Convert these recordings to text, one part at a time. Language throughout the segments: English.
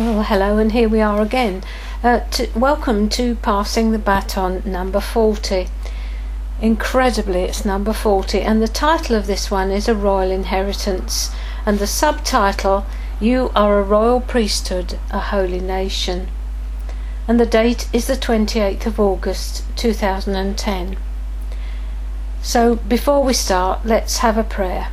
Well, hello, and here we are again. Uh, welcome to Passing the Baton number 40. Incredibly, it's number 40, and the title of this one is A Royal Inheritance, and the subtitle, You Are a Royal Priesthood, a Holy Nation. And the date is the 28th of August 2010. So, before we start, let's have a prayer.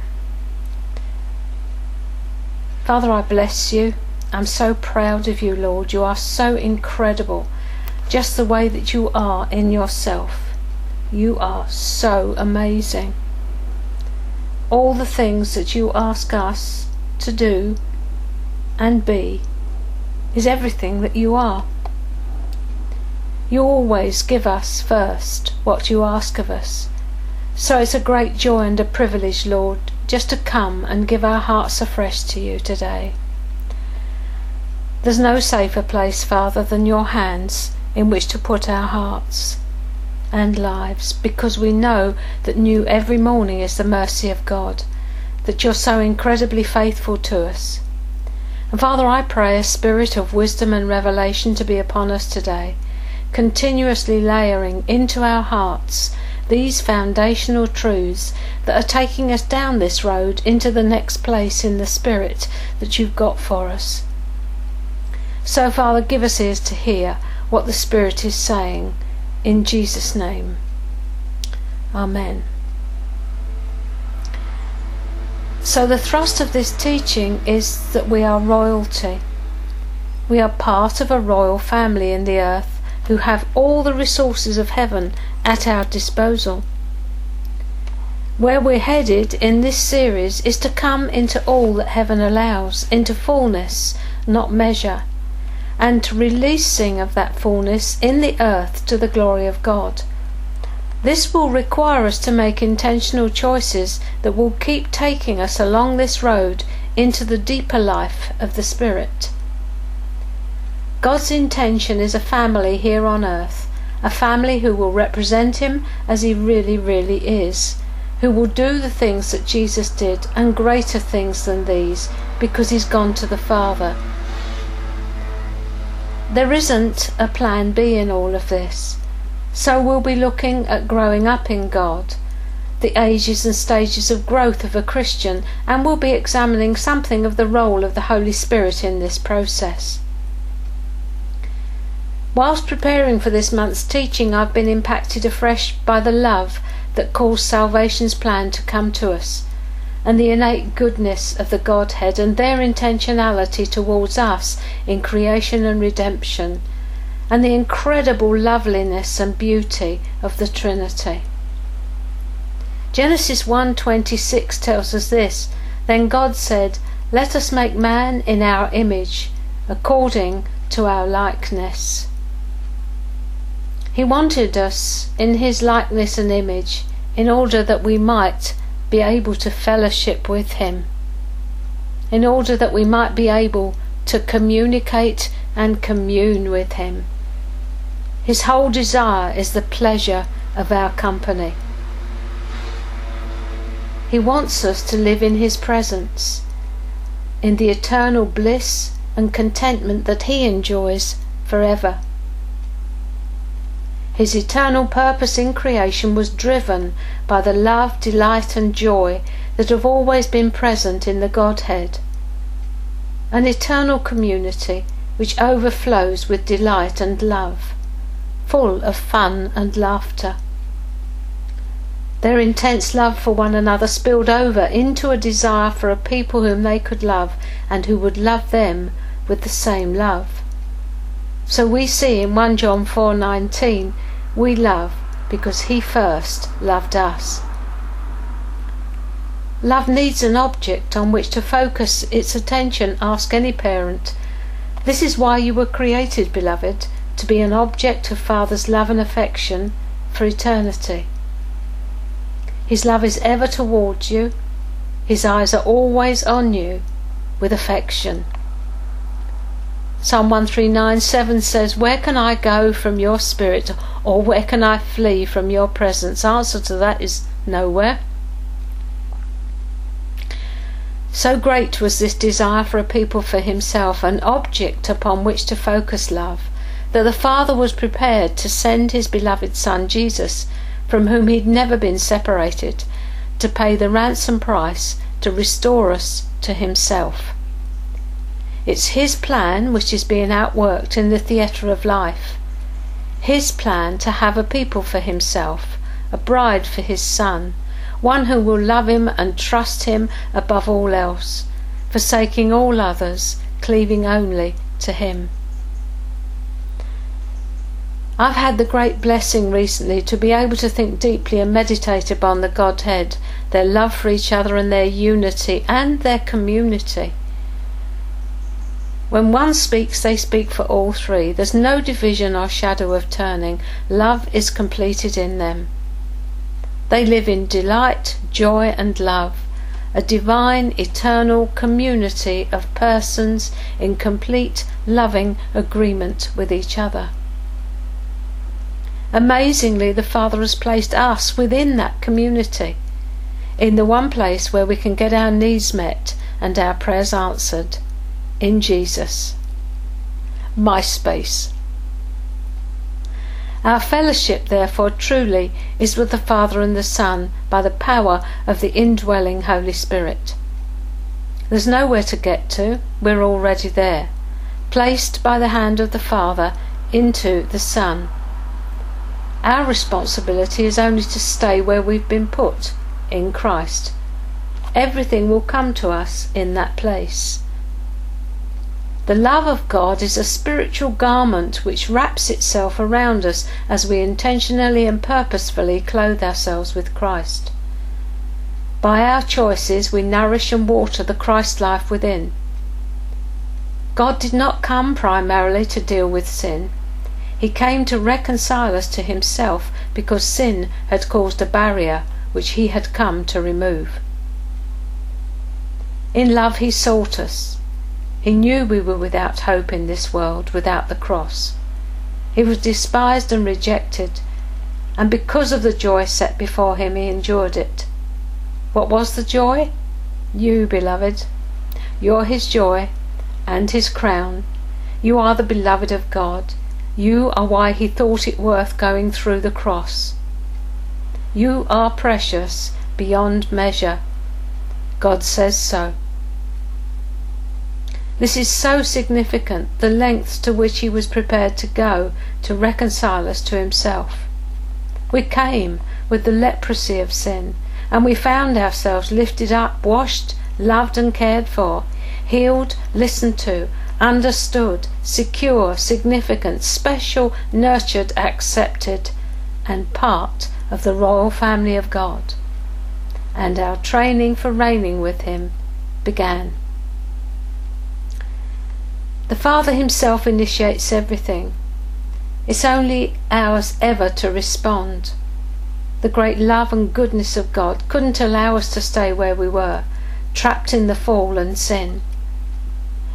Father, I bless you. I'm so proud of you, Lord. You are so incredible, just the way that you are in yourself. You are so amazing. All the things that you ask us to do and be is everything that you are. You always give us first what you ask of us. So it's a great joy and a privilege, Lord, just to come and give our hearts afresh to you today. There's no safer place, Father, than your hands in which to put our hearts and lives, because we know that new every morning is the mercy of God, that you're so incredibly faithful to us. And Father, I pray a spirit of wisdom and revelation to be upon us today, continuously layering into our hearts these foundational truths that are taking us down this road into the next place in the Spirit that you've got for us. So, Father, give us ears to hear what the Spirit is saying. In Jesus' name. Amen. So, the thrust of this teaching is that we are royalty. We are part of a royal family in the earth who have all the resources of heaven at our disposal. Where we're headed in this series is to come into all that heaven allows, into fullness, not measure and releasing of that fullness in the earth to the glory of God. This will require us to make intentional choices that will keep taking us along this road into the deeper life of the Spirit. God's intention is a family here on earth, a family who will represent Him as He really, really is, who will do the things that Jesus did and greater things than these because He's gone to the Father there isn't a plan B in all of this. So we'll be looking at growing up in God, the ages and stages of growth of a Christian, and we'll be examining something of the role of the Holy Spirit in this process. Whilst preparing for this month's teaching, I've been impacted afresh by the love that caused salvation's plan to come to us and the innate goodness of the Godhead and their intentionality towards us in creation and redemption, and the incredible loveliness and beauty of the Trinity. Genesis 1:26 tells us this, then God said, "Let us make man in our image, according to our likeness." He wanted us in his likeness and image in order that we might be able to fellowship with Him, in order that we might be able to communicate and commune with Him. His whole desire is the pleasure of our company. He wants us to live in His presence, in the eternal bliss and contentment that He enjoys forever. His eternal purpose in creation was driven by the love, delight, and joy that have always been present in the Godhead. An eternal community which overflows with delight and love, full of fun and laughter. Their intense love for one another spilled over into a desire for a people whom they could love and who would love them with the same love. So we see in 1 John 4:19 we love because He first loved us. Love needs an object on which to focus its attention, ask any parent. This is why you were created, beloved, to be an object of Father's love and affection for eternity. His love is ever towards you, His eyes are always on you with affection. Psalm 139:7 says, Where can I go from your spirit, or where can I flee from your presence? Answer to that is nowhere. So great was this desire for a people for himself, an object upon which to focus love, that the Father was prepared to send his beloved Son Jesus, from whom he'd never been separated, to pay the ransom price to restore us to himself. It's his plan which is being outworked in the theatre of life. His plan to have a people for himself, a bride for his son, one who will love him and trust him above all else, forsaking all others, cleaving only to him. I've had the great blessing recently to be able to think deeply and meditate upon the Godhead, their love for each other and their unity and their community. When one speaks, they speak for all three. There's no division or shadow of turning. Love is completed in them. They live in delight, joy, and love, a divine, eternal community of persons in complete, loving agreement with each other. Amazingly, the Father has placed us within that community, in the one place where we can get our needs met and our prayers answered in Jesus. My space. Our fellowship, therefore, truly is with the Father and the Son by the power of the indwelling Holy Spirit. There's nowhere to get to, we're already there, placed by the hand of the Father into the Son. Our responsibility is only to stay where we've been put, in Christ. Everything will come to us in that place. The love of God is a spiritual garment which wraps itself around us as we intentionally and purposefully clothe ourselves with Christ. By our choices, we nourish and water the Christ life within. God did not come primarily to deal with sin. He came to reconcile us to Himself because sin had caused a barrier which He had come to remove. In love, He sought us. He knew we were without hope in this world without the cross. He was despised and rejected, and because of the joy set before him, he endured it. What was the joy? You, beloved. You're his joy and his crown. You are the beloved of God. You are why he thought it worth going through the cross. You are precious beyond measure. God says so. This is so significant, the lengths to which he was prepared to go to reconcile us to himself. We came with the leprosy of sin, and we found ourselves lifted up, washed, loved, and cared for, healed, listened to, understood, secure, significant, special, nurtured, accepted, and part of the royal family of God. And our training for reigning with Him began. The Father Himself initiates everything. It's only ours ever to respond. The great love and goodness of God couldn't allow us to stay where we were, trapped in the fall and sin.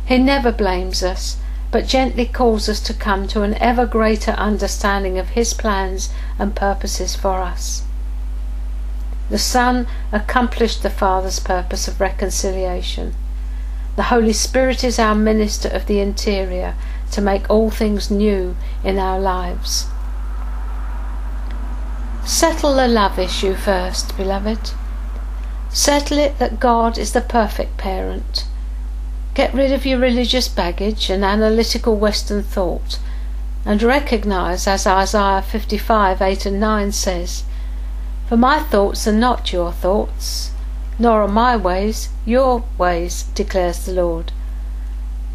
He never blames us, but gently calls us to come to an ever greater understanding of His plans and purposes for us. The Son accomplished the Father's purpose of reconciliation. The Holy Spirit is our minister of the interior to make all things new in our lives. Settle the love issue first, beloved. Settle it that God is the perfect parent. Get rid of your religious baggage and analytical Western thought and recognize, as Isaiah 55 8 and 9 says, For my thoughts are not your thoughts, nor are my ways your ways, declares the Lord.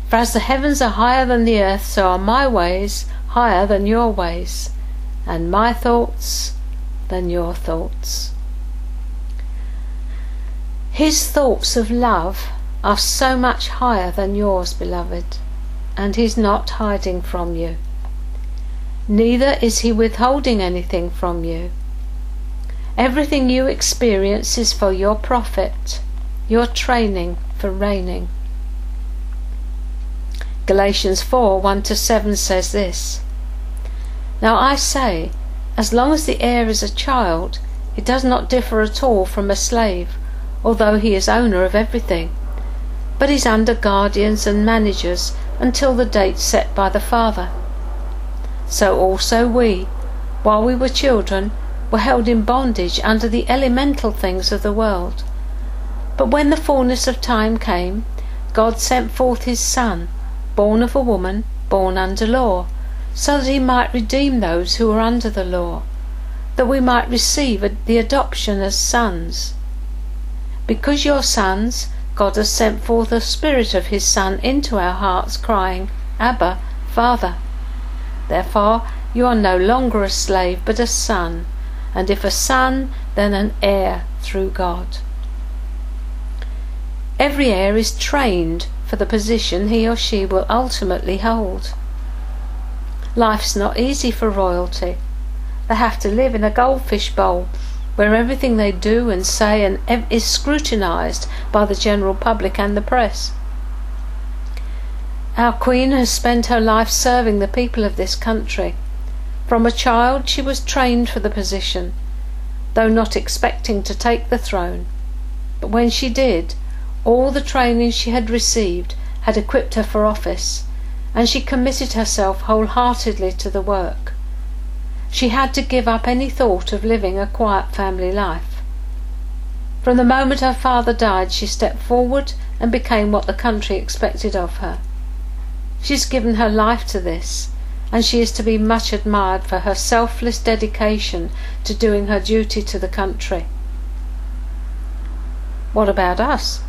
For as the heavens are higher than the earth, so are my ways higher than your ways, and my thoughts than your thoughts. His thoughts of love are so much higher than yours, beloved, and He's not hiding from you. Neither is He withholding anything from you. Everything you experience is for your profit, your training for reigning. Galatians 4 1 to 7 says this Now I say, as long as the heir is a child, he does not differ at all from a slave, although he is owner of everything. but is under guardians and managers until the date set by the Father. So also we, while we were children, were held in bondage under the elemental things of the world. But when the fullness of time came, God sent forth his Son, born of a woman, born under law, so that he might redeem those who were under the law, that we might receive the adoption as sons. Because you're sons, God has sent forth the Spirit of His Son into our hearts, crying, Abba, Father. Therefore, you are no longer a slave, but a son, and if a son, then an heir through God. Every heir is trained for the position he or she will ultimately hold. Life's not easy for royalty. They have to live in a goldfish bowl where everything they do and say and is scrutinized by the general public and the press. Our Queen has spent her life serving the people of this country. From a child she was trained for the position, though not expecting to take the throne. But when she did, all the training she had received had equipped her for office, and she committed herself wholeheartedly to the work. She had to give up any thought of living a quiet family life. From the moment her father died, she stepped forward and became what the country expected of her. She's given her life to this, and she is to be much admired for her selfless dedication to doing her duty to the country. What about us?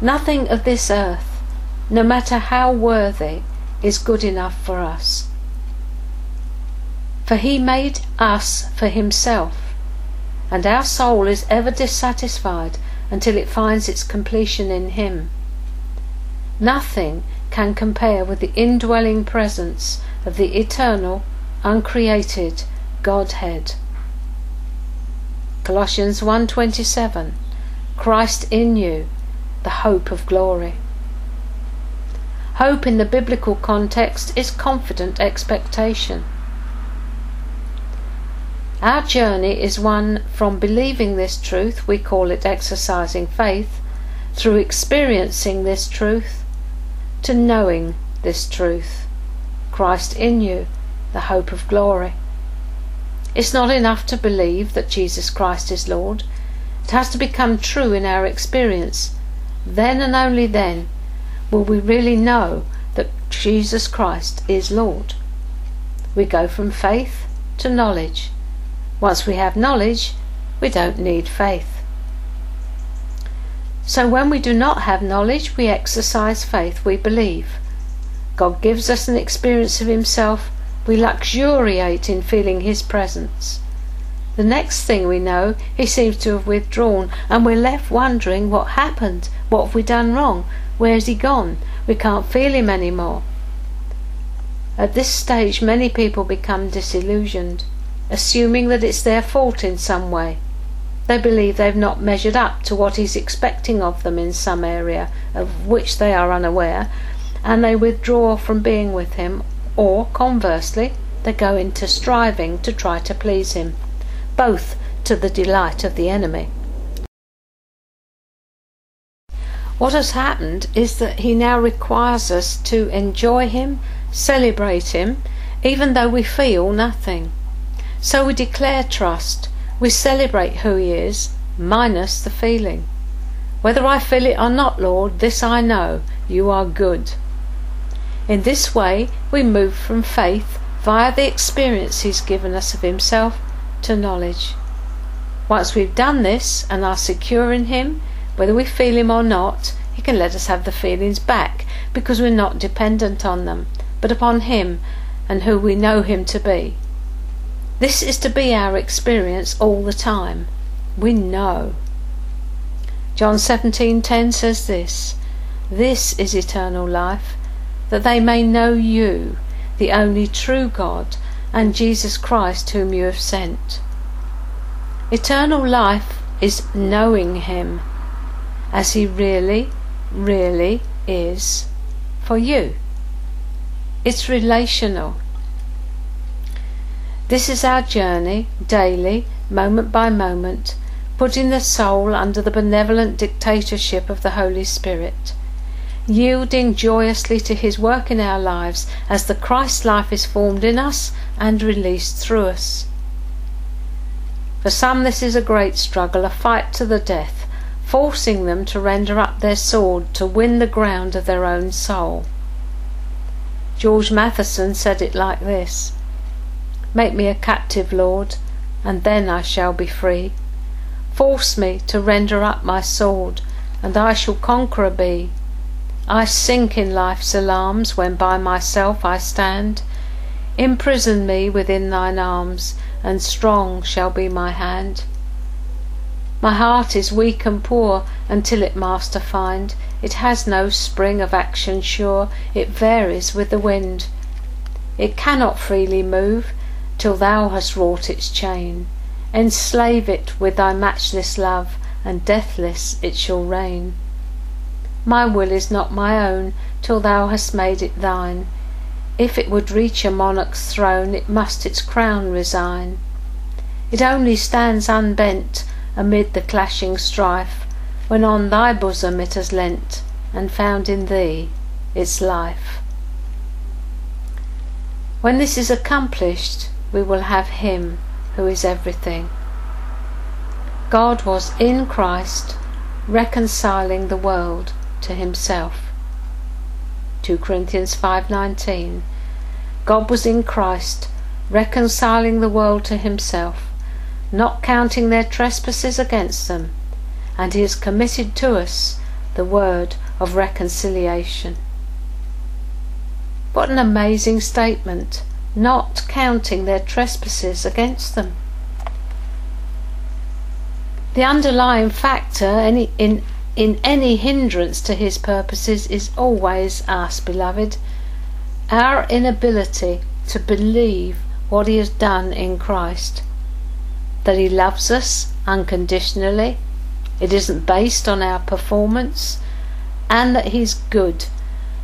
Nothing of this earth, no matter how worthy, is good enough for us. For he made us for himself, and our soul is ever dissatisfied until it finds its completion in him. Nothing can compare with the indwelling presence of the eternal, uncreated Godhead. Colossians 1:27 Christ in you, the hope of glory. Hope in the biblical context is confident expectation. Our journey is one from believing this truth, we call it exercising faith, through experiencing this truth, to knowing this truth. Christ in you, the hope of glory. It's not enough to believe that Jesus Christ is Lord. It has to become true in our experience. Then and only then will we really know that Jesus Christ is Lord. We go from faith to knowledge once we have knowledge, we don't need faith. So when we do not have knowledge, we exercise faith, we believe. God gives us an experience of Himself, we luxuriate in feeling His presence. The next thing we know, He seems to have withdrawn, and we're left wondering what happened, what have we done wrong, where's He gone, we can't feel Him anymore. At this stage, many people become disillusioned assuming that it's their fault in some way. They believe they've not measured up to what he's expecting of them in some area of which they are unaware, and they withdraw from being with him, or conversely, they go into striving to try to please him, both to the delight of the enemy. What has happened is that he now requires us to enjoy him, celebrate him, even though we feel nothing. So we declare trust. We celebrate who He is, minus the feeling. Whether I feel it or not, Lord, this I know, you are good. In this way, we move from faith via the experience He's given us of Himself to knowledge. Once we've done this and are secure in Him, whether we feel Him or not, He can let us have the feelings back because we're not dependent on them, but upon Him and who we know Him to be. This is to be our experience all the time. We know. John 17:10 says this, this is eternal life, that they may know you, the only true God, and Jesus Christ whom you have sent. Eternal life is knowing him as he really, really is for you. It's relational. This is our journey, daily, moment by moment, putting the soul under the benevolent dictatorship of the Holy Spirit, yielding joyously to His work in our lives as the Christ life is formed in us and released through us. For some, this is a great struggle, a fight to the death, forcing them to render up their sword to win the ground of their own soul. George Matheson said it like this Make me a captive, Lord, and then I shall be free. Force me to render up my sword, and I shall conqueror be. I sink in life's alarms when by myself I stand. Imprison me within thine arms, and strong shall be my hand. My heart is weak and poor until it master find. It has no spring of action sure, it varies with the wind. It cannot freely move till thou hast wrought its chain. Enslave it with thy matchless love, and deathless it shall reign. My will is not my own till thou hast made it thine. If it would reach a monarch's throne, it must its crown resign. It only stands unbent amid the clashing strife, when on thy bosom it has leant, and found in thee its life. When this is accomplished, we will have Him who is everything. God was in Christ reconciling the world to himself. 2 Corinthians 5:19 God was in Christ reconciling the world to himself not counting their trespasses against them, and he has committed to us the word of reconciliation. What an amazing statement! Not counting their trespasses against them. The underlying factor any, in, in any hindrance to his purposes is always us, beloved. Our inability to believe what he has done in Christ that He loves us unconditionally, it isn't based on our performance, and that He's good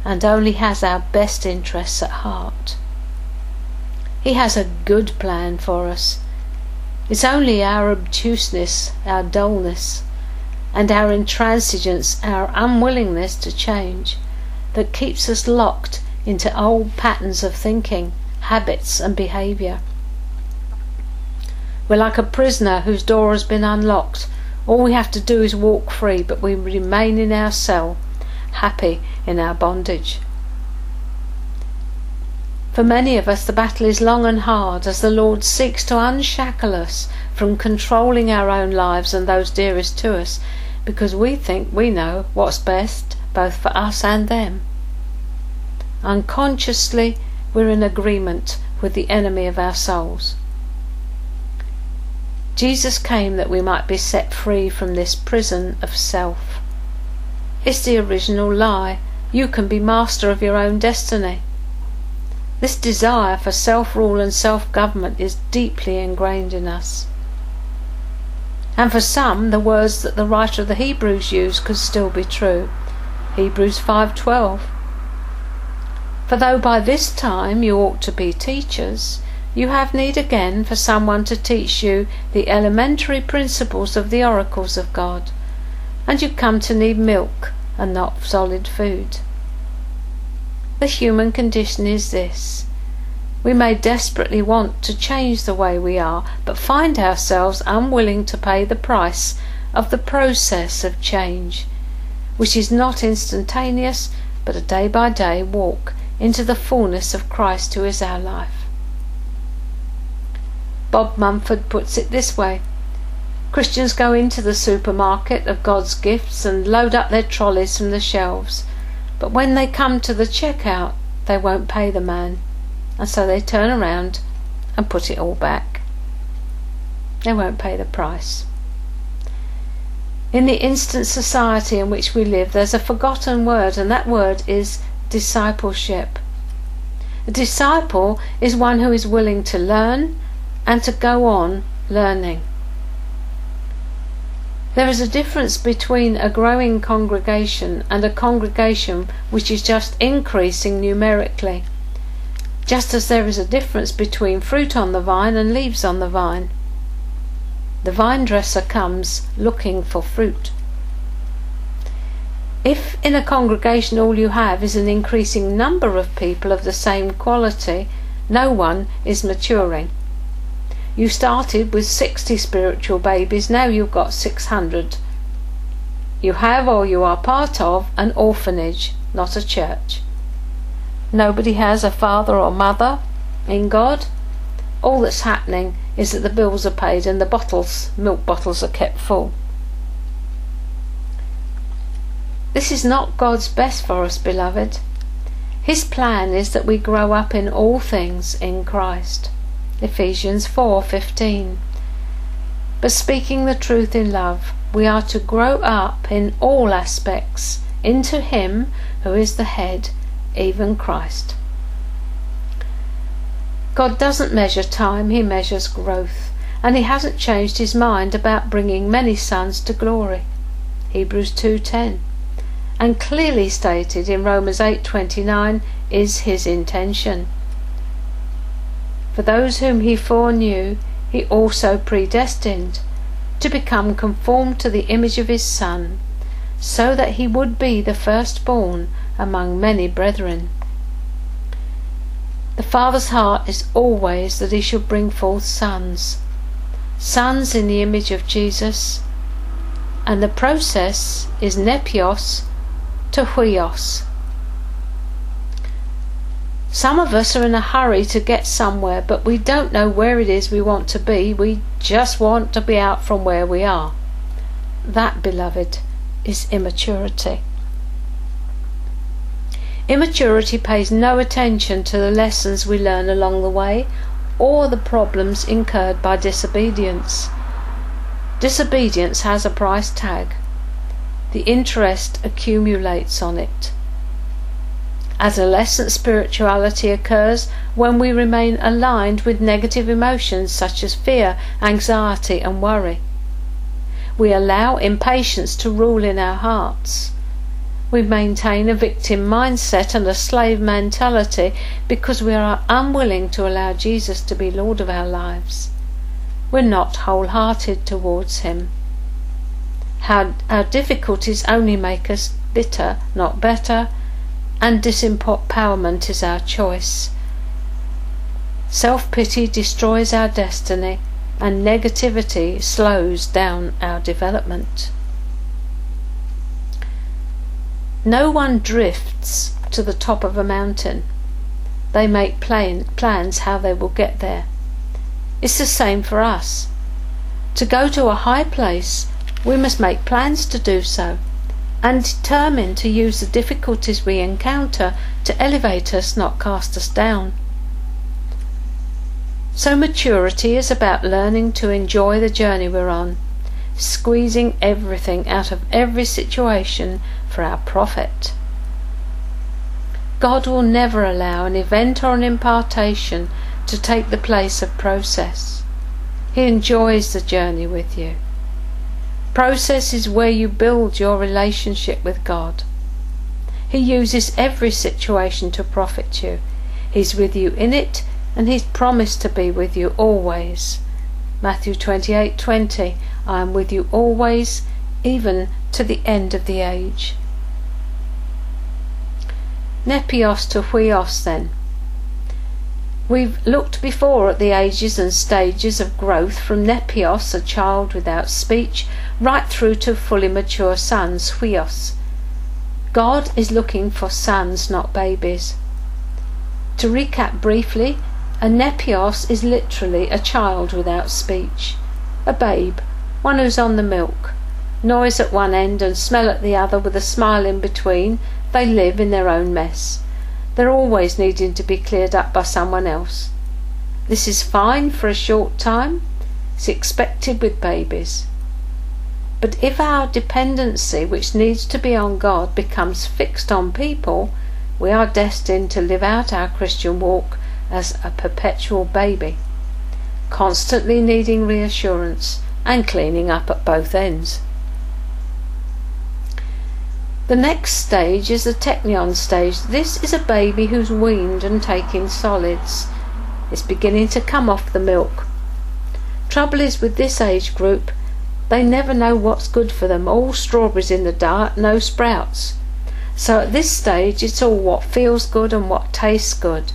and only has our best interests at heart. He has a good plan for us. It's only our obtuseness, our dullness, and our intransigence, our unwillingness to change, that keeps us locked into old patterns of thinking, habits, and behaviour. We're like a prisoner whose door has been unlocked. All we have to do is walk free, but we remain in our cell, happy in our bondage. For many of us, the battle is long and hard as the Lord seeks to unshackle us from controlling our own lives and those dearest to us because we think we know what's best both for us and them. Unconsciously, we're in agreement with the enemy of our souls. Jesus came that we might be set free from this prison of self. It's the original lie. You can be master of your own destiny. This desire for self rule and self government is deeply ingrained in us. And for some, the words that the writer of the Hebrews used could still be true. Hebrews 5:12 For though by this time you ought to be teachers, you have need again for someone to teach you the elementary principles of the oracles of God, and you come to need milk and not solid food. The human condition is this. We may desperately want to change the way we are, but find ourselves unwilling to pay the price of the process of change, which is not instantaneous, but a day by day walk into the fullness of Christ who is our life. Bob Mumford puts it this way Christians go into the supermarket of God's gifts and load up their trolleys from the shelves, but when they come to the checkout, they won't pay the man, and so they turn around and put it all back. They won't pay the price. In the instant society in which we live, there's a forgotten word, and that word is discipleship. A disciple is one who is willing to learn and to go on learning. There is a difference between a growing congregation and a congregation which is just increasing numerically, just as there is a difference between fruit on the vine and leaves on the vine. The vine dresser comes looking for fruit. If in a congregation all you have is an increasing number of people of the same quality, no one is maturing. You started with 60 spiritual babies, now you've got 600. You have or you are part of an orphanage, not a church. Nobody has a father or mother in God. All that's happening is that the bills are paid and the bottles, milk bottles, are kept full. This is not God's best for us, beloved. His plan is that we grow up in all things in Christ. Ephesians 4:15. But speaking the truth in love, we are to grow up in all aspects into him who is the head, even Christ. God doesn't measure time, he measures growth, and he hasn't changed his mind about bringing many sons to glory. Hebrews 2:10 and clearly stated in Romans 8:29 is his intention. For those whom he foreknew, he also predestined to become conformed to the image of his Son, so that he would be the firstborn among many brethren. The Father's heart is always that he should bring forth sons, sons in the image of Jesus, and the process is nepios to huios. Some of us are in a hurry to get somewhere, but we don't know where it is we want to be. We just want to be out from where we are. That, beloved, is immaturity. Immaturity pays no attention to the lessons we learn along the way or the problems incurred by disobedience. Disobedience has a price tag the interest accumulates on it. Adolescent spirituality occurs when we remain aligned with negative emotions such as fear, anxiety, and worry. We allow impatience to rule in our hearts. We maintain a victim mindset and a slave mentality because we are unwilling to allow Jesus to be Lord of our lives. We're not wholehearted towards Him. How our difficulties only make us bitter, not better, and disempowerment is our choice. Self pity destroys our destiny, and negativity slows down our development. No one drifts to the top of a mountain. They make plan, plans how they will get there. It's the same for us. To go to a high place we must make plans to do so and determine to use the difficulties we encounter to elevate us, not cast us down. So, maturity is about learning to enjoy the journey we're on, squeezing everything out of every situation for our profit. God will never allow an event or an impartation to take the place of process. He enjoys the journey with you. Process is where you build your relationship with God. He uses every situation to profit you. He's with you in it, and He's promised to be with you always. Matthew 28:20 I am with you always, even to the end of the age. Nepios to huios then. We've looked before at the ages and stages of growth from nepios, a child without speech, right through to fully mature sons, huios. God is looking for sons, not babies. To recap briefly, a nepios is literally a child without speech, a babe, one who's on the milk. Noise at one end and smell at the other with a smile in between, they live in their own mess. They're always needing to be cleared up by someone else. This is fine for a short time. It's expected with babies. But if our dependency, which needs to be on God, becomes fixed on people, we are destined to live out our Christian walk as a perpetual baby, constantly needing reassurance and cleaning up at both ends. The next stage is the teknion stage. This is a baby who's weaned and taking solids. It's beginning to come off the milk. Trouble is with this age group, they never know what's good for them. All strawberries in the dark, no sprouts. So at this stage, it's all what feels good and what tastes good.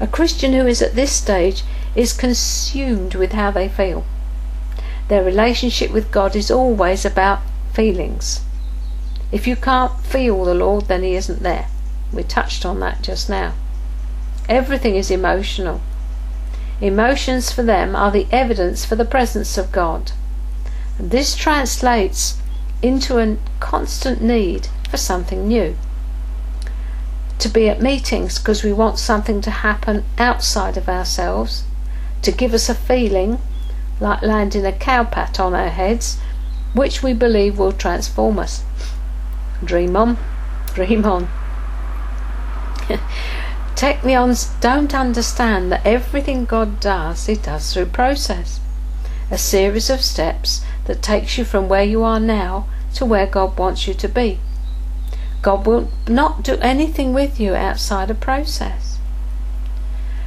A Christian who is at this stage is consumed with how they feel. Their relationship with God is always about feelings. If you can't feel the Lord, then He isn't there. We touched on that just now. Everything is emotional. Emotions for them are the evidence for the presence of God. And This translates into a constant need for something new. To be at meetings because we want something to happen outside of ourselves, to give us a feeling like landing a cowpat on our heads, which we believe will transform us. Dream on, dream on. Teknions don't understand that everything God does, He does through process. A series of steps that takes you from where you are now to where God wants you to be. God will not do anything with you outside a process.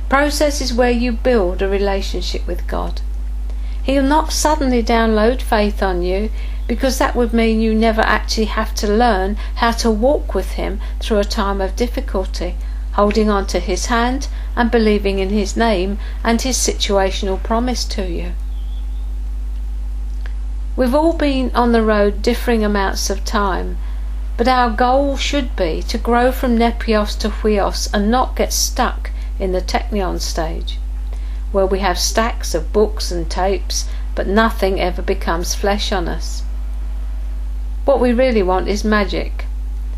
Process is where you build a relationship with God. He'll not suddenly download faith on you because that would mean you never actually have to learn how to walk with Him through a time of difficulty, holding on to His hand and believing in His name and His situational promise to you. We've all been on the road differing amounts of time, but our goal should be to grow from nepios to huios and not get stuck in the teknion stage, where we have stacks of books and tapes, but nothing ever becomes flesh on us. What we really want is magic,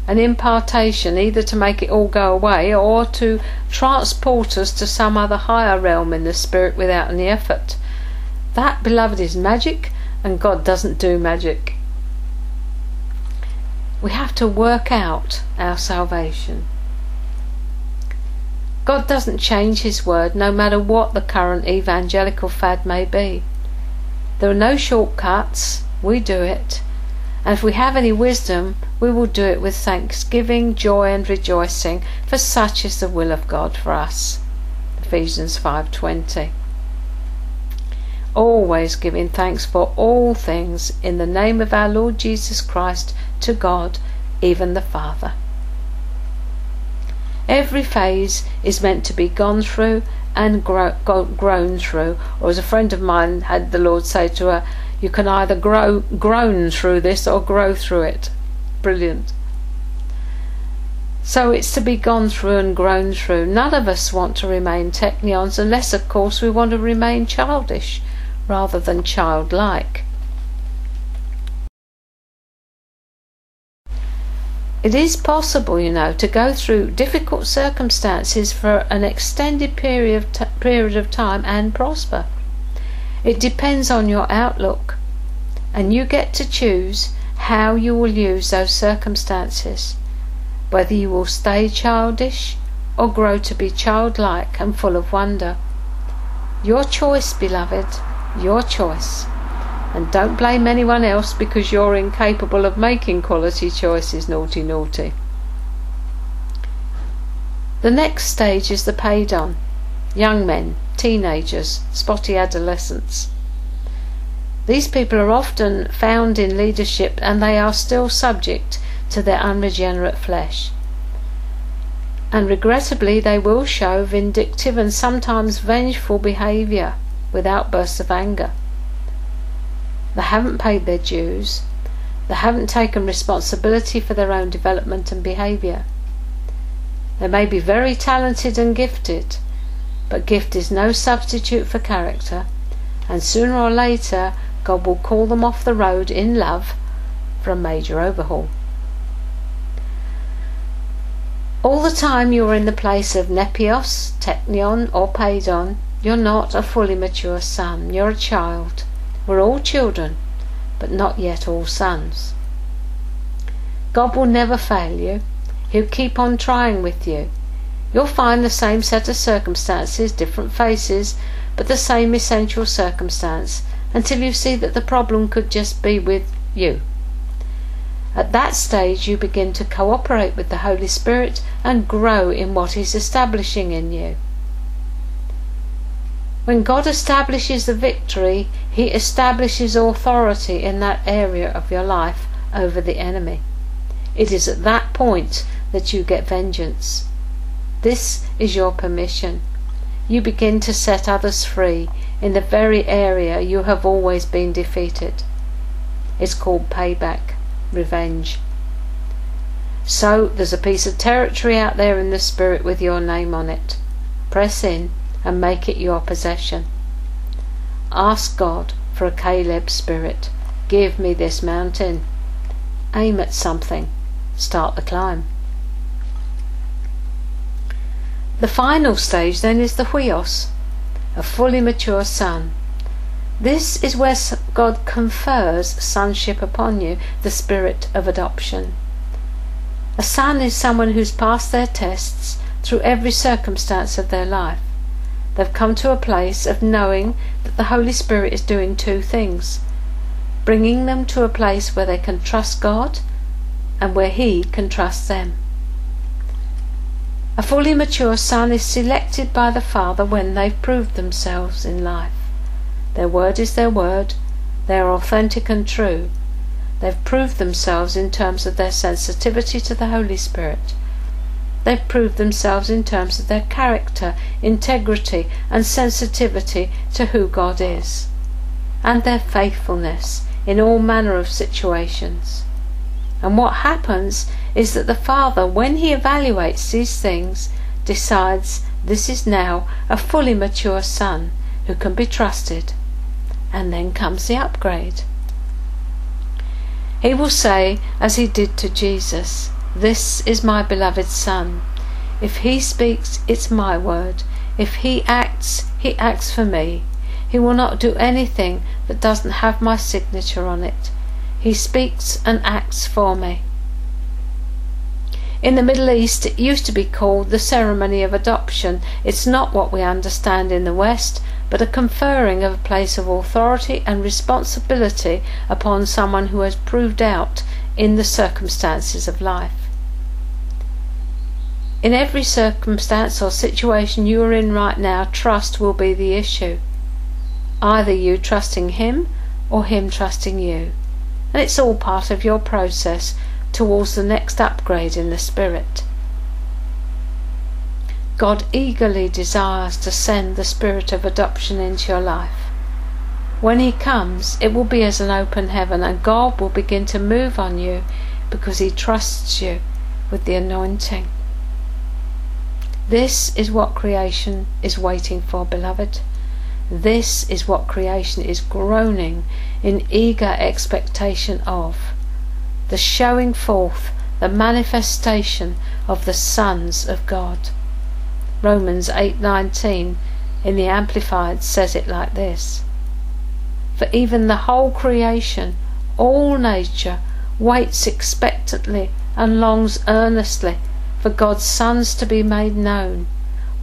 an impartation either to make it all go away or to transport us to some other higher realm in the spirit without any effort. That, beloved, is magic and God doesn't do magic. We have to work out our salvation. God doesn't change His word no matter what the current evangelical fad may be. There are no shortcuts, we do it. And if we have any wisdom, we will do it with thanksgiving, joy and rejoicing, for such is the will of God for us. Ephesians 5:20 always giving thanks for all things in the name of our Lord Jesus Christ to God, even the Father. Every phase is meant to be gone through and grown through. Or as a friend of mine had the Lord say to her, you can either grow grown through this or grow through it. Brilliant. So it's to be gone through and grown through. None of us want to remain teknions unless, of course, we want to remain childish rather than childlike. It is possible, you know, to go through difficult circumstances for an extended period of, period of time and prosper. It depends on your outlook, and you get to choose how you will use those circumstances, whether you will stay childish or grow to be childlike and full of wonder. Your choice, beloved. Your choice. And don't blame anyone else because you're incapable of making quality choices, naughty, naughty. The next stage is the paedon. Young men, teenagers, spotty adolescents. These people are often found in leadership and they are still subject to their unregenerate flesh. And regrettably, they will show vindictive and sometimes vengeful behaviour with outbursts of anger. They haven't paid their dues. They haven't taken responsibility for their own development and behaviour. They may be very talented and gifted, but gift is no substitute for character, and sooner or later God will call them off the road in love for a major overhaul. All the time you are in the place of nepios, teknion, or paedon, you're not a fully mature son. You're a child. We're all children, but not yet all sons. God will never fail you. He'll keep on trying with you. You'll find the same set of circumstances, different faces, but the same essential circumstance until you see that the problem could just be with you. At that stage, you begin to cooperate with the Holy Spirit and grow in what He's establishing in you. When God establishes the victory, He establishes authority in that area of your life over the enemy. It is at that point that you get vengeance. This is your permission. You begin to set others free in the very area you have always been defeated. It's called payback, revenge. So there's a piece of territory out there in the spirit with your name on it. Press in and make it your possession. Ask God for a Caleb spirit. Give me this mountain. Aim at something. Start the climb. The final stage then is the huios, a fully mature son. This is where God confers sonship upon you, the spirit of adoption. A son is someone who's passed their tests through every circumstance of their life. They've come to a place of knowing that the Holy Spirit is doing two things bringing them to a place where they can trust God and where He can trust them. A fully mature son is selected by the Father when they've proved themselves in life. Their word is their word, they are authentic and true. They've proved themselves in terms of their sensitivity to the Holy Spirit. They've proved themselves in terms of their character, integrity, and sensitivity to who God is, and their faithfulness in all manner of situations. And what happens is that the Father, when He evaluates these things, decides this is now a fully mature son who can be trusted. And then comes the upgrade. He will say, as he did to Jesus, This is my beloved Son. If he speaks, it's my word. If he acts, he acts for me. He will not do anything that doesn't have my signature on it. He speaks and acts for me. In the Middle East, it used to be called the ceremony of adoption. It's not what we understand in the West, but a conferring of a place of authority and responsibility upon someone who has proved out in the circumstances of life. In every circumstance or situation you are in right now, trust will be the issue. Either you trusting Him or Him trusting you and it's all part of your process towards the next upgrade in the Spirit. God eagerly desires to send the Spirit of adoption into your life. When He comes, it will be as an open heaven, and God will begin to move on you because He trusts you with the anointing. This is what creation is waiting for, beloved. This is what creation is groaning in eager expectation of the showing forth, the manifestation of the sons of God. Romans 8:19 in the amplified says it like this For even the whole creation all nature waits expectantly and longs earnestly for God's sons to be made known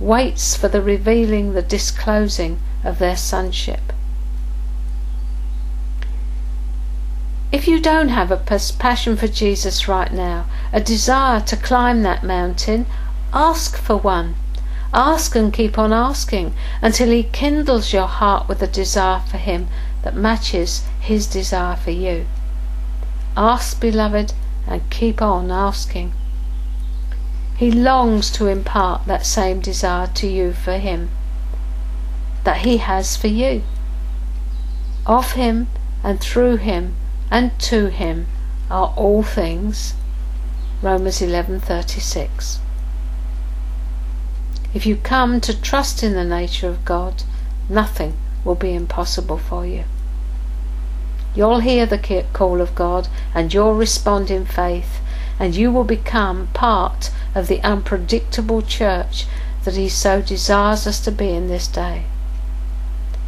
waits for the revealing the disclosing of their sonship. If you don't have a passion for Jesus right now, a desire to climb that mountain, ask for one. Ask and keep on asking until He kindles your heart with a desire for Him that matches His desire for you. Ask, beloved, and keep on asking. He longs to impart that same desire to you for Him that He has for you. Of Him and through Him and to Him are all things. Romans 11:36. If you come to trust in the nature of God, nothing will be impossible for you. You'll hear the call of God and you'll respond in faith, and you will become part of the unpredictable church that He so desires us to be in this day.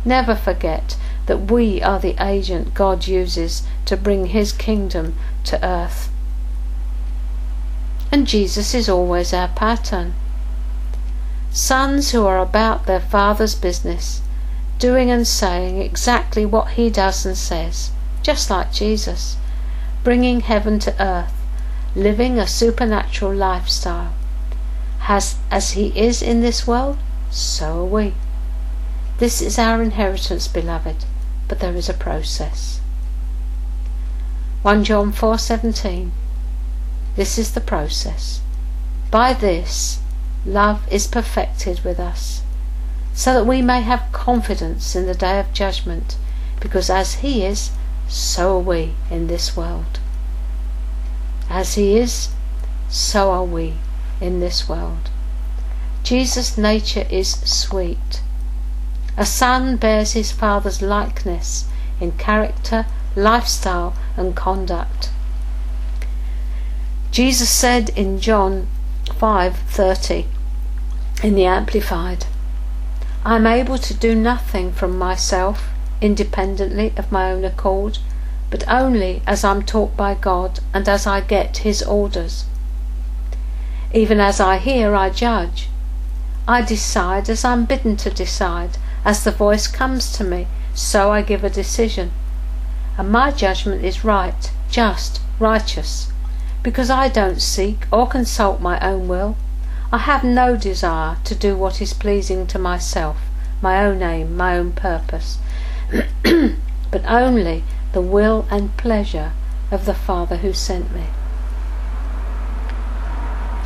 Never forget that we are the agent God uses to bring His kingdom to earth. And Jesus is always our pattern. Sons who are about their Father's business, doing and saying exactly what He does and says, just like Jesus, bringing heaven to earth, living a supernatural lifestyle. As, as He is in this world, so are we. This is our inheritance, beloved, but there is a process. 1 John 4:17 This is the process. By this love is perfected with us, so that we may have confidence in the day of judgment, because as he is, so are we in this world. As he is, so are we in this world. Jesus' nature is sweet. A son bears his father's likeness in character, lifestyle, and conduct. Jesus said in John 5:30 in the amplified, I am able to do nothing from myself independently of my own accord, but only as I'm taught by God and as I get his orders. Even as I hear, I judge. I decide as I'm bidden to decide. As the voice comes to me, so I give a decision. And my judgment is right, just, righteous, because I don't seek or consult my own will. I have no desire to do what is pleasing to myself, my own aim, my own purpose, but only the will and pleasure of the Father who sent me.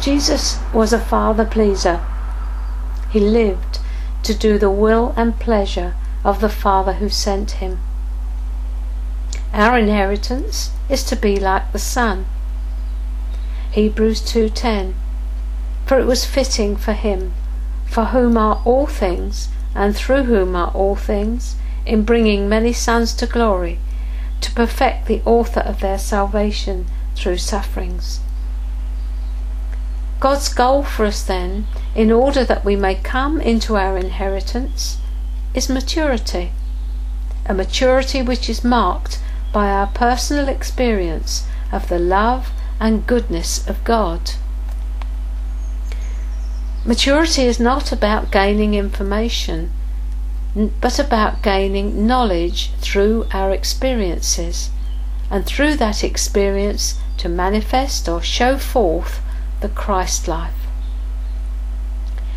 Jesus was a Father pleaser. He lived to do the will and pleasure of the Father who sent him. Our inheritance is to be like the Son. Hebrews 2:10 For it was fitting for him, for whom are all things, and through whom are all things, in bringing many sons to glory, to perfect the author of their salvation through sufferings. God's goal for us then, in order that we may come into our inheritance, is maturity. A maturity which is marked by our personal experience of the love and goodness of God. Maturity is not about gaining information, but about gaining knowledge through our experiences, and through that experience to manifest or show forth the Christ life.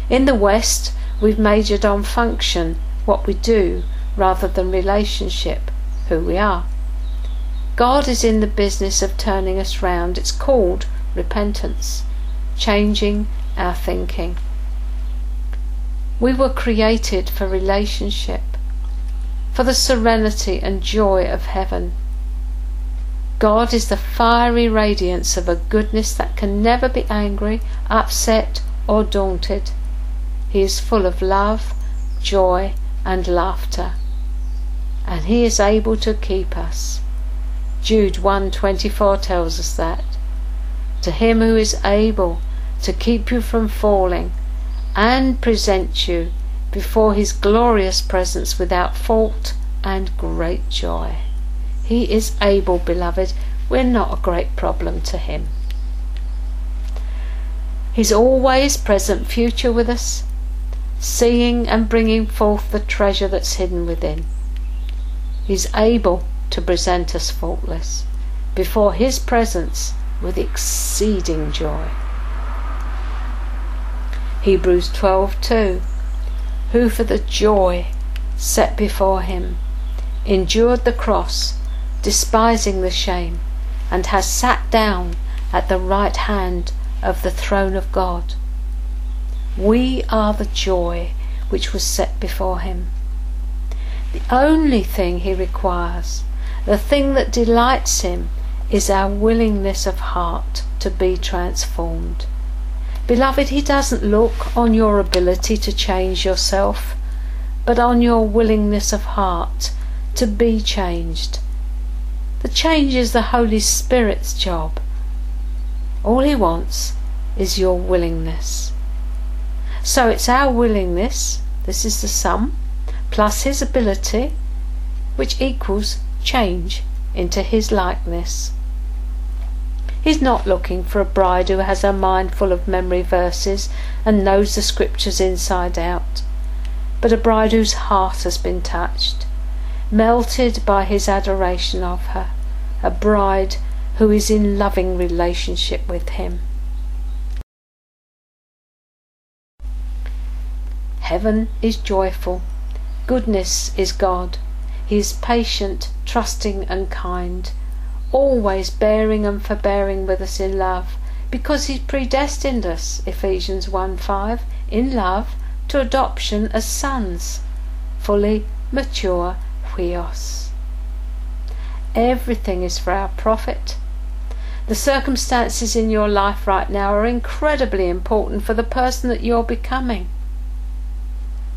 In the West, we've majored on function, what we do, rather than relationship, who we are. God is in the business of turning us round. It's called repentance, changing our thinking. We were created for relationship, for the serenity and joy of heaven. God is the fiery radiance of a goodness that can never be angry, upset, or daunted. He is full of love, joy, and laughter. And he is able to keep us. Jude 1:24 tells us that. To him who is able to keep you from falling and present you before his glorious presence without fault and great joy. He is able, beloved. We're not a great problem to Him. He's always present future with us, seeing and bringing forth the treasure that's hidden within. He's able to present us faultless before His presence with exceeding joy. Hebrews 12:2 Who for the joy set before him endured the cross despising the shame, and has sat down at the right hand of the throne of God. We are the joy which was set before him. The only thing he requires, the thing that delights him, is our willingness of heart to be transformed. Beloved, he doesn't look on your ability to change yourself, but on your willingness of heart to be changed the change is the Holy Spirit's job. All He wants is your willingness. So it's our willingness, this is the sum, plus His ability, which equals change into His likeness. He's not looking for a bride who has her mind full of memory verses and knows the scriptures inside out, but a bride whose heart has been touched, melted by his adoration of her, a bride who is in loving relationship with him. Heaven is joyful Goodness is God. He is patient, trusting, and kind, always bearing and forbearing with us in love, because He predestined us, Ephesians 1 5, in love to adoption as sons, fully mature huios. Everything is for our profit. The circumstances in your life right now are incredibly important for the person that you're becoming.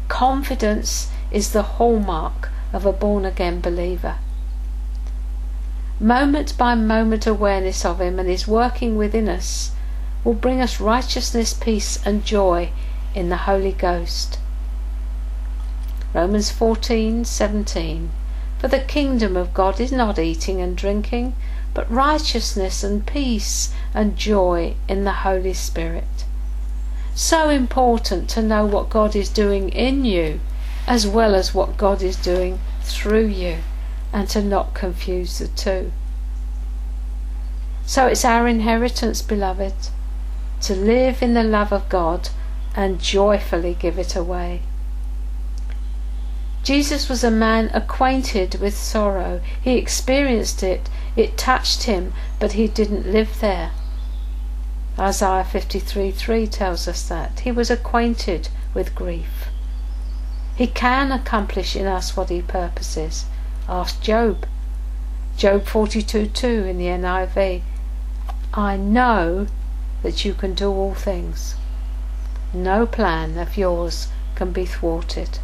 Confidence is the hallmark of a born again believer. Moment by moment awareness of Him and His working within us will bring us righteousness, peace, and joy in the Holy Ghost. Romans 14:17 For the kingdom of God is not eating and drinking, but righteousness and peace and joy in the Holy Spirit. So important to know what God is doing in you as well as what God is doing through you and to not confuse the two. So it's our inheritance, beloved, to live in the love of God and joyfully give it away. Jesus was a man acquainted with sorrow. He experienced it, it touched him, but he didn't live there. Isaiah 53 3 tells us that. He was acquainted with grief. He can accomplish in us what he purposes. Ask Job. Job 42 2 in the NIV. I know that you can do all things. No plan of yours can be thwarted.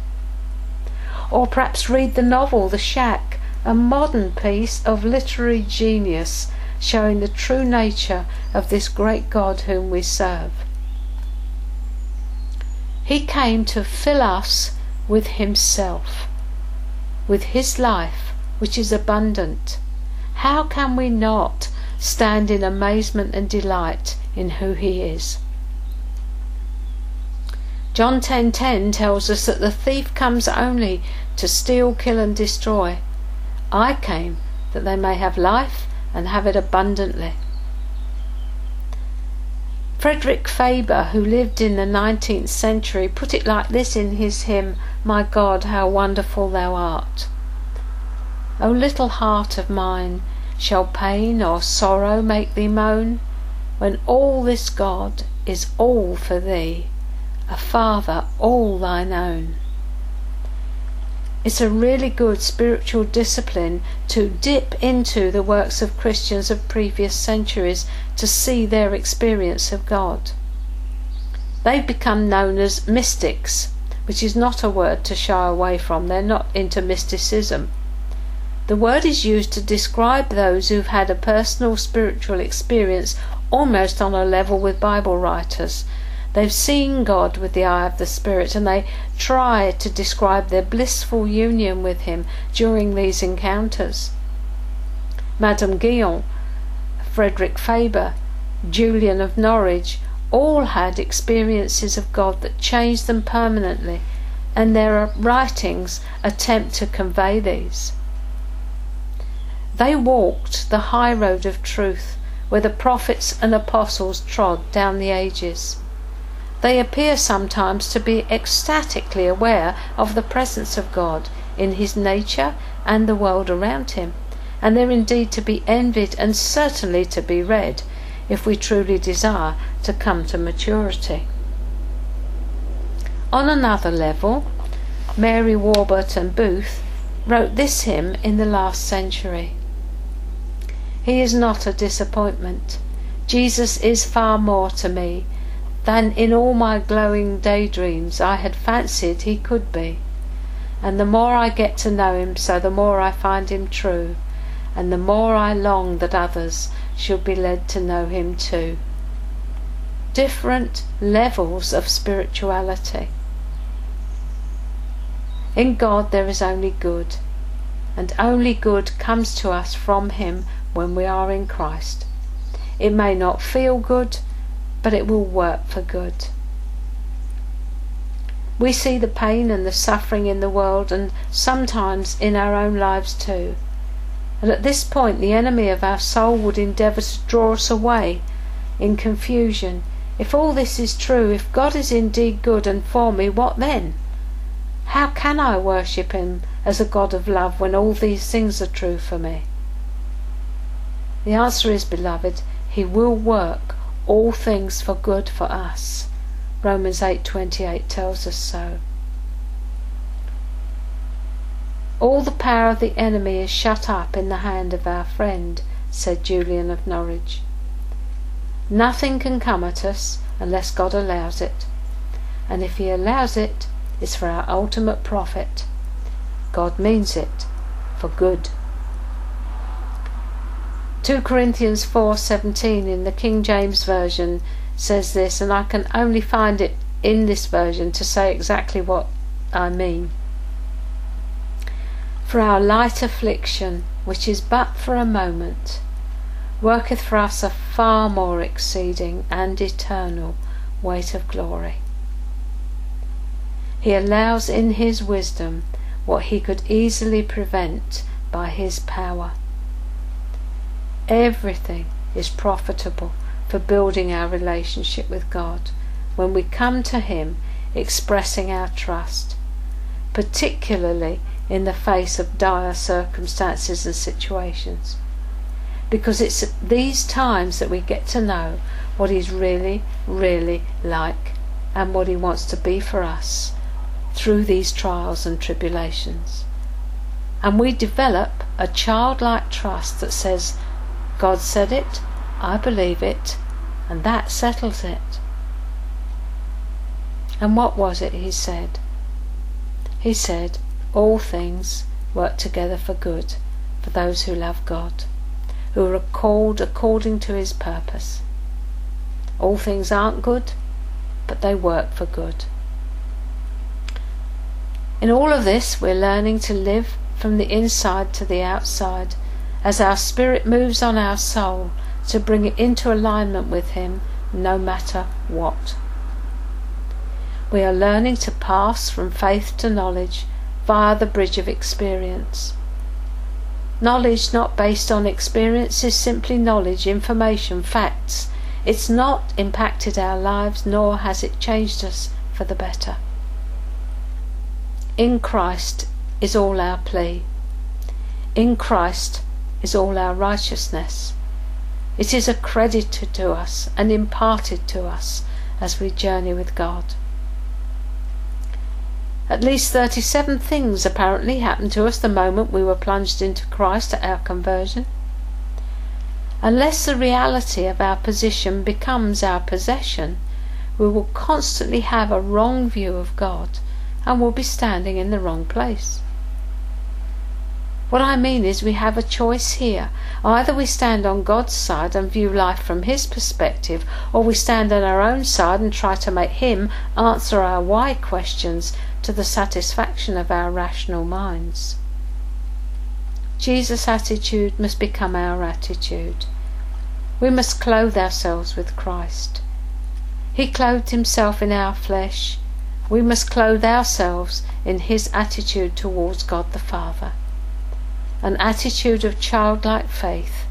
Or perhaps read the novel The Shack, a modern piece of literary genius showing the true nature of this great God whom we serve. He came to fill us with Himself, with His life, which is abundant. How can we not stand in amazement and delight in who He is? John 10:10 10, 10 tells us that the thief comes only to steal, kill and destroy. I came that they may have life and have it abundantly. Frederick Faber, who lived in the 19th century, put it like this in his hymn, My God, how wonderful thou art. O little heart of mine, shall pain or sorrow make thee moan, when all this God is all for thee, a Father all thine own? It's a really good spiritual discipline to dip into the works of Christians of previous centuries to see their experience of God. They've become known as mystics, which is not a word to shy away from. They're not into mysticism. The word is used to describe those who've had a personal spiritual experience almost on a level with Bible writers They've seen God with the eye of the Spirit and they try to describe their blissful union with Him during these encounters. Madame Guyon, Frederick Faber, Julian of Norwich all had experiences of God that changed them permanently, and their writings attempt to convey these. They walked the high road of truth where the prophets and apostles trod down the ages. They appear sometimes to be ecstatically aware of the presence of God in his nature and the world around him, and they're indeed to be envied and certainly to be read if we truly desire to come to maturity. On another level, Mary Warburton Booth wrote this hymn in the last century. He is not a disappointment. Jesus is far more to me than in all my glowing daydreams I had fancied he could be. And the more I get to know him, so the more I find him true, and the more I long that others should be led to know him too. Different levels of spirituality. In God there is only good, and only good comes to us from him when we are in Christ. It may not feel good, but it will work for good. We see the pain and the suffering in the world and sometimes in our own lives too. And at this point, the enemy of our soul would endeavour to draw us away in confusion. If all this is true, if God is indeed good and for me, what then? How can I worship Him as a God of love when all these things are true for me? The answer is, beloved, He will work all things for good for us. Romans 8:28 tells us so. All the power of the enemy is shut up in the hand of our friend, said Julian of Norwich. Nothing can come at us unless God allows it. And if He allows it, it's for our ultimate profit. God means it for good. 2 Corinthians 4:17 in the King James version says this and I can only find it in this version to say exactly what I mean. For our light affliction, which is but for a moment, worketh for us a far more exceeding and eternal weight of glory. He allows in his wisdom what he could easily prevent by his power. Everything is profitable for building our relationship with God when we come to Him expressing our trust, particularly in the face of dire circumstances and situations because it's at these times that we get to know what He's really, really like and what He wants to be for us through these trials and tribulations. And we develop a childlike trust that says, God said it, I believe it, and that settles it. And what was it he said? He said, All things work together for good for those who love God who are called according to his purpose. All things aren't good, but they work for good. In all of this, we're learning to live from the inside to the outside as our spirit moves on our soul to bring it into alignment with Him no matter what. We are learning to pass from faith to knowledge via the bridge of experience. Knowledge not based on experience is simply knowledge, information, facts. It's not impacted our lives, nor has it changed us for the better. In Christ is all our plea. In Christ is all our righteousness. It is accredited to us and imparted to us as we journey with God. At least 37 things apparently happened to us the moment we were plunged into Christ at our conversion. Unless the reality of our position becomes our possession, we will constantly have a wrong view of God and will be standing in the wrong place. What I mean is, we have a choice here. Either we stand on God's side and view life from His perspective, or we stand on our own side and try to make Him answer our why questions to the satisfaction of our rational minds. Jesus' attitude must become our attitude. We must clothe ourselves with Christ. He clothed himself in our flesh. We must clothe ourselves in his attitude towards God the Father. An attitude of childlike faith,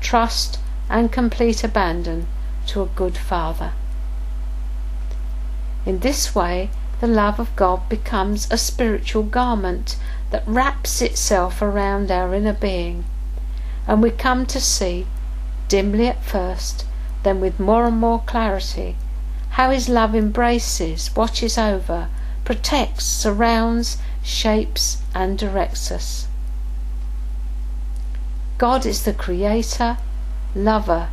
trust, and complete abandon to a good Father. In this way, the love of God becomes a spiritual garment that wraps itself around our inner being, and we come to see, dimly at first, then with more and more clarity, how His love embraces, watches over, protects, surrounds, shapes, and directs us. God is the creator, lover,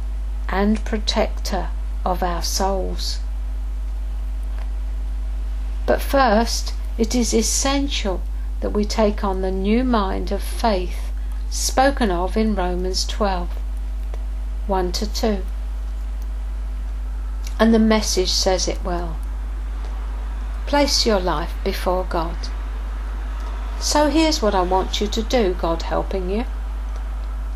and protector of our souls. But first, it is essential that we take on the new mind of faith spoken of in Romans 12 1 to 2. And the message says it well. Place your life before God. So here's what I want you to do, God helping you.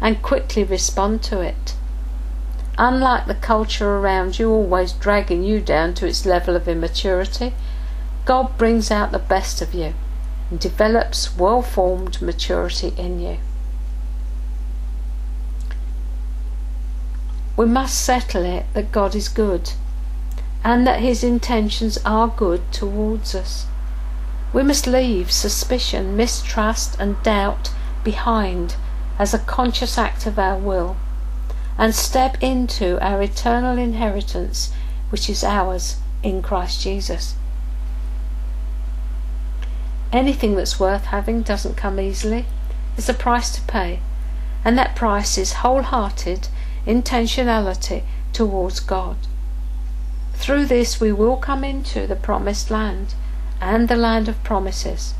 and quickly respond to it. Unlike the culture around you always dragging you down to its level of immaturity, God brings out the best of you and develops well formed maturity in you. We must settle it that God is good and that His intentions are good towards us. We must leave suspicion, mistrust, and doubt behind as a conscious act of our will and step into our eternal inheritance, which is ours in Christ Jesus. Anything that's worth having doesn't come easily. There's a price to pay, and that price is wholehearted intentionality towards God. Through this, we will come into the promised land and the land of promises,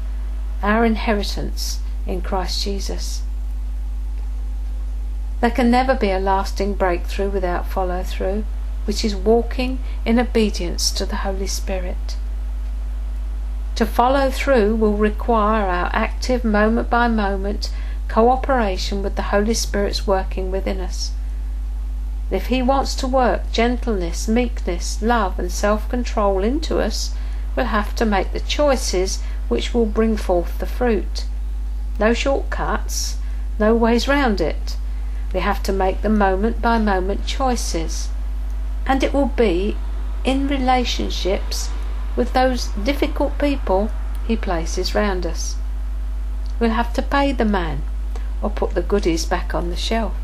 our inheritance in Christ Jesus. There can never be a lasting breakthrough without follow through, which is walking in obedience to the Holy Spirit. To follow through will require our active moment by moment cooperation with the Holy Spirit's working within us. If He wants to work gentleness, meekness, love, and self control into us, we'll have to make the choices which will bring forth the fruit. No shortcuts, no ways round it. We have to make the moment by moment choices. And it will be in relationships with those difficult people he places round us. We'll have to pay the man or put the goodies back on the shelf.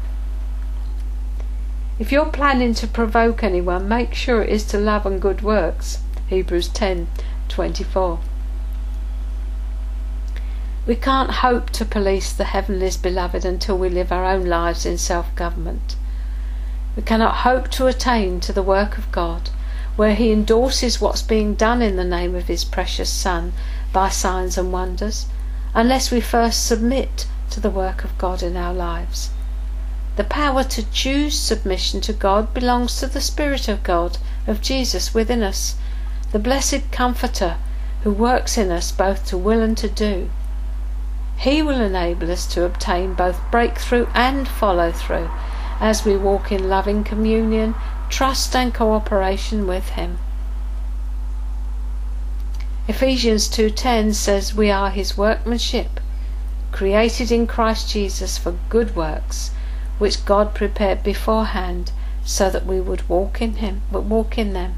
If you're planning to provoke anyone, make sure it is to love and good works. Hebrews 10:24. We can't hope to police the heavenlies beloved until we live our own lives in self government. We cannot hope to attain to the work of God, where He endorses what's being done in the name of His precious Son by signs and wonders, unless we first submit to the work of God in our lives. The power to choose submission to God belongs to the Spirit of God, of Jesus within us, the blessed Comforter who works in us both to will and to do. He will enable us to obtain both breakthrough and follow through as we walk in loving communion, trust, and cooperation with Him. Ephesians 2:10 says we are his workmanship created in Christ Jesus for good works which God prepared beforehand so that we would walk in him but walk in them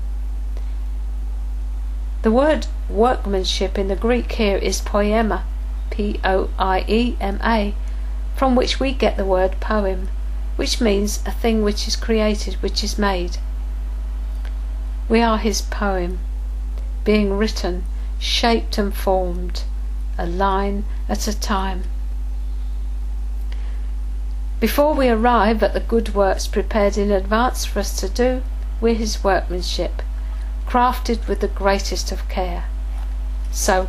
the word workmanship in the Greek here is poiema P O I E M A, from which we get the word poem, which means a thing which is created, which is made. We are his poem, being written, shaped and formed, a line at a time. Before we arrive at the good works prepared in advance for us to do, we're his workmanship, crafted with the greatest of care. So